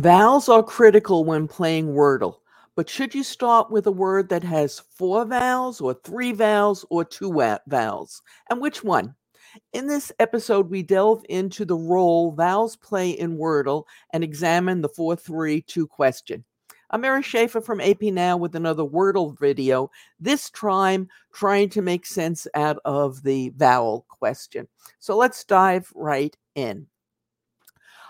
Vowels are critical when playing Wordle, but should you start with a word that has four vowels, or three vowels, or two vowels? And which one? In this episode, we delve into the role vowels play in Wordle and examine the 432 question. I'm Mary Schaefer from AP Now with another Wordle video, this time trying to make sense out of the vowel question. So let's dive right in.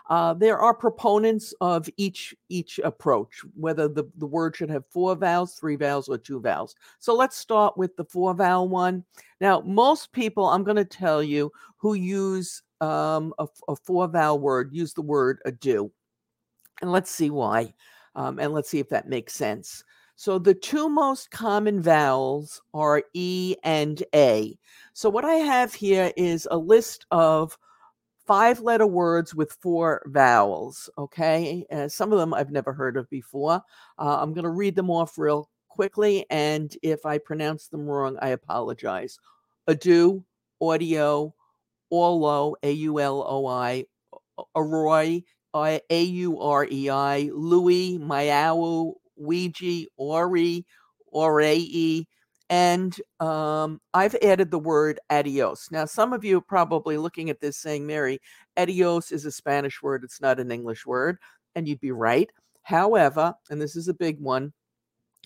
Uh, there are proponents of each each approach, whether the, the word should have four vowels, three vowels, or two vowels. So let's start with the four vowel one. Now, most people, I'm going to tell you, who use um, a, a four vowel word, use the word adieu. And let's see why. Um, and let's see if that makes sense. So the two most common vowels are E and A. So what I have here is a list of five letter words with four vowels. Okay. Uh, some of them I've never heard of before. Uh, I'm going to read them off real quickly. And if I pronounce them wrong, I apologize. Adieu, audio, Auloi, A U L O I, Aurei, A U R E I, Louis, Miaou, Ouija, Ori, Orei, and um, I've added the word adios. Now, some of you probably looking at this saying, Mary, adios is a Spanish word, it's not an English word. And you'd be right. However, and this is a big one,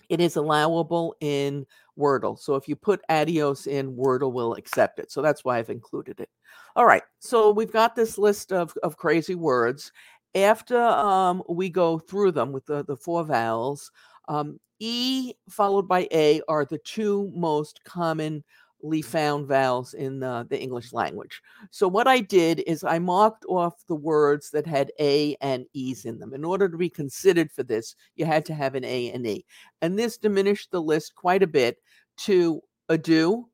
it is allowable in Wordle. So if you put adios in, Wordle will accept it. So that's why I've included it. All right. So we've got this list of, of crazy words. After um, we go through them with the, the four vowels, um, E followed by A are the two most commonly found vowels in the, the English language. So what I did is I marked off the words that had A and E's in them. In order to be considered for this, you had to have an A and E. And this diminished the list quite a bit to adieu,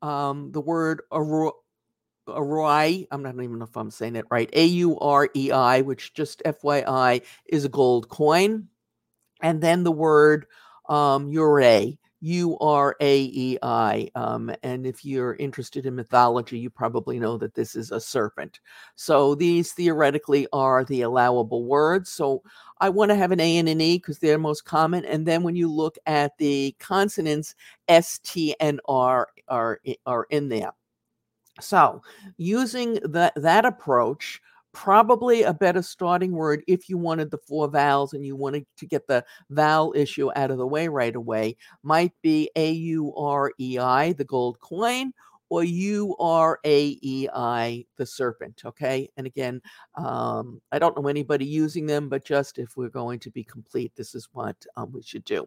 um, the word aurei, I'm not even know if I'm saying it right, A U R E I, which just FYI is a gold coin and then the word um, Uraei, U R A E I. Um, and if you're interested in mythology, you probably know that this is a serpent. So these theoretically are the allowable words. So I want to have an A and an E because they're most common. And then when you look at the consonants, S, T, and R are, are in there. So using that approach, probably a better starting word if you wanted the four vowels and you wanted to get the vowel issue out of the way right away might be A U R E I, the gold coin, or U R A E I, the serpent. Okay. And again, um, I don't know anybody using them, but just if we're going to be complete, this is what um, we should do.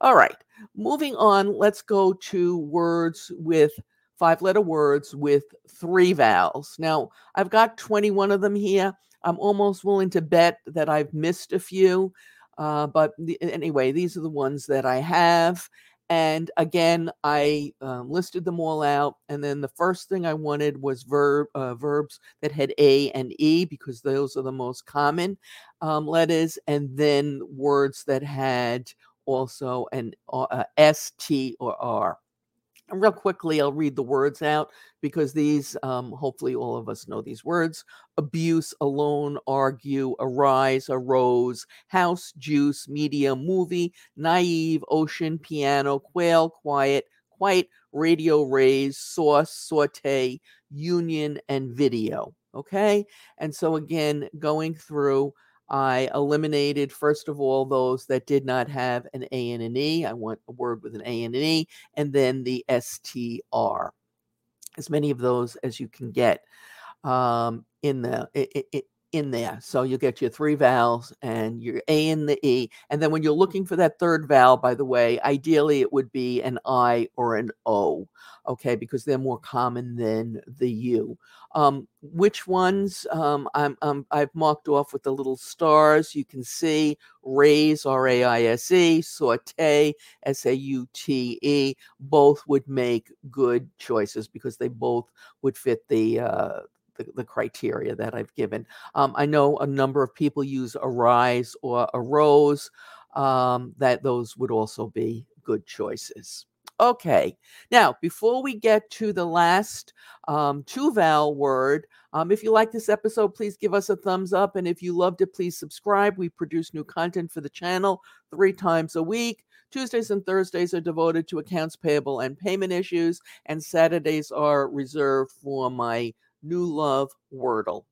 All right. Moving on, let's go to words with five letter words with three vowels. Now, I've got 21 of them here. I'm almost willing to bet that I've missed a few. Uh, but the, anyway, these are the ones that I have. And again, I um, listed them all out. And then the first thing I wanted was verb uh, verbs that had A and E because those are the most common um, letters. And then words that had also an uh, S, T, or R. And real quickly, I'll read the words out because these, um, hopefully, all of us know these words abuse, alone, argue, arise, arose, house, juice, media, movie, naive, ocean, piano, quail, quiet, quite, radio, raise, sauce, saute, union, and video. Okay. And so, again, going through I eliminated, first of all, those that did not have an A and an E. I want a word with an A and an E, and then the STR. As many of those as you can get um, in the in there. So you get your three vowels and your A and the E. And then when you're looking for that third vowel, by the way, ideally it would be an I or an O, okay, because they're more common than the U. Um, which ones um, I'm, I'm, I've marked off with the little stars. You can see raise, R A I S E, saute, S A U T E. Both would make good choices because they both would fit the uh, the, the criteria that I've given. Um, I know a number of people use arise or arose, um, that those would also be good choices. Okay. Now, before we get to the last um, two vowel word, um, if you like this episode, please give us a thumbs up. And if you loved it, please subscribe. We produce new content for the channel three times a week. Tuesdays and Thursdays are devoted to accounts payable and payment issues, and Saturdays are reserved for my new love, Wordle.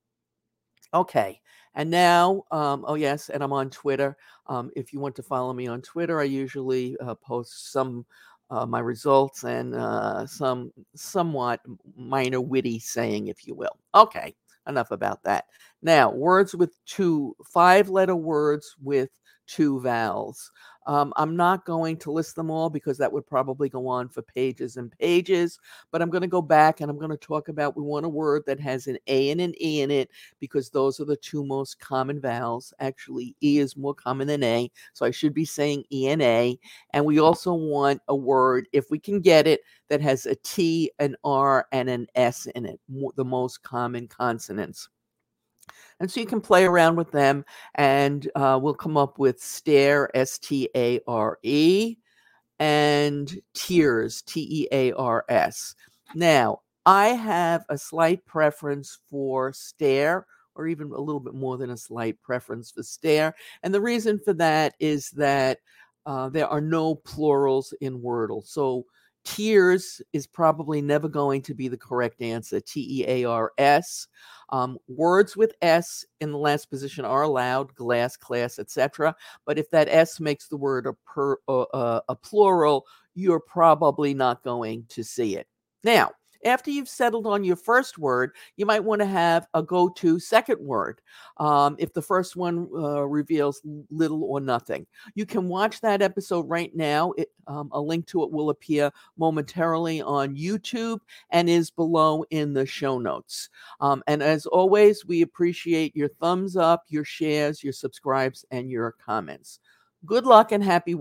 Okay, and now, um, oh yes, and I'm on Twitter. Um, if you want to follow me on Twitter, I usually uh, post some uh, my results and uh, some somewhat minor witty saying, if you will. Okay, enough about that. Now, words with two five letter words with two vowels. Um, I'm not going to list them all because that would probably go on for pages and pages, but I'm going to go back and I'm going to talk about we want a word that has an A and an E in it because those are the two most common vowels. Actually, E is more common than A, so I should be saying E and A. And we also want a word, if we can get it, that has a T, an R, and an S in it, the most common consonants. And so you can play around with them, and uh, we'll come up with stare, S T A R E, and tears, T E A R S. Now, I have a slight preference for stare, or even a little bit more than a slight preference for stare. And the reason for that is that uh, there are no plurals in Wordle. So Tears is probably never going to be the correct answer. T E A R S. Um, words with S in the last position are allowed, glass, class, etc. But if that S makes the word a, per, uh, a plural, you're probably not going to see it. Now, after you've settled on your first word, you might want to have a go to second word um, if the first one uh, reveals little or nothing. You can watch that episode right now. It, um, a link to it will appear momentarily on YouTube and is below in the show notes. Um, and as always, we appreciate your thumbs up, your shares, your subscribes, and your comments. Good luck and happy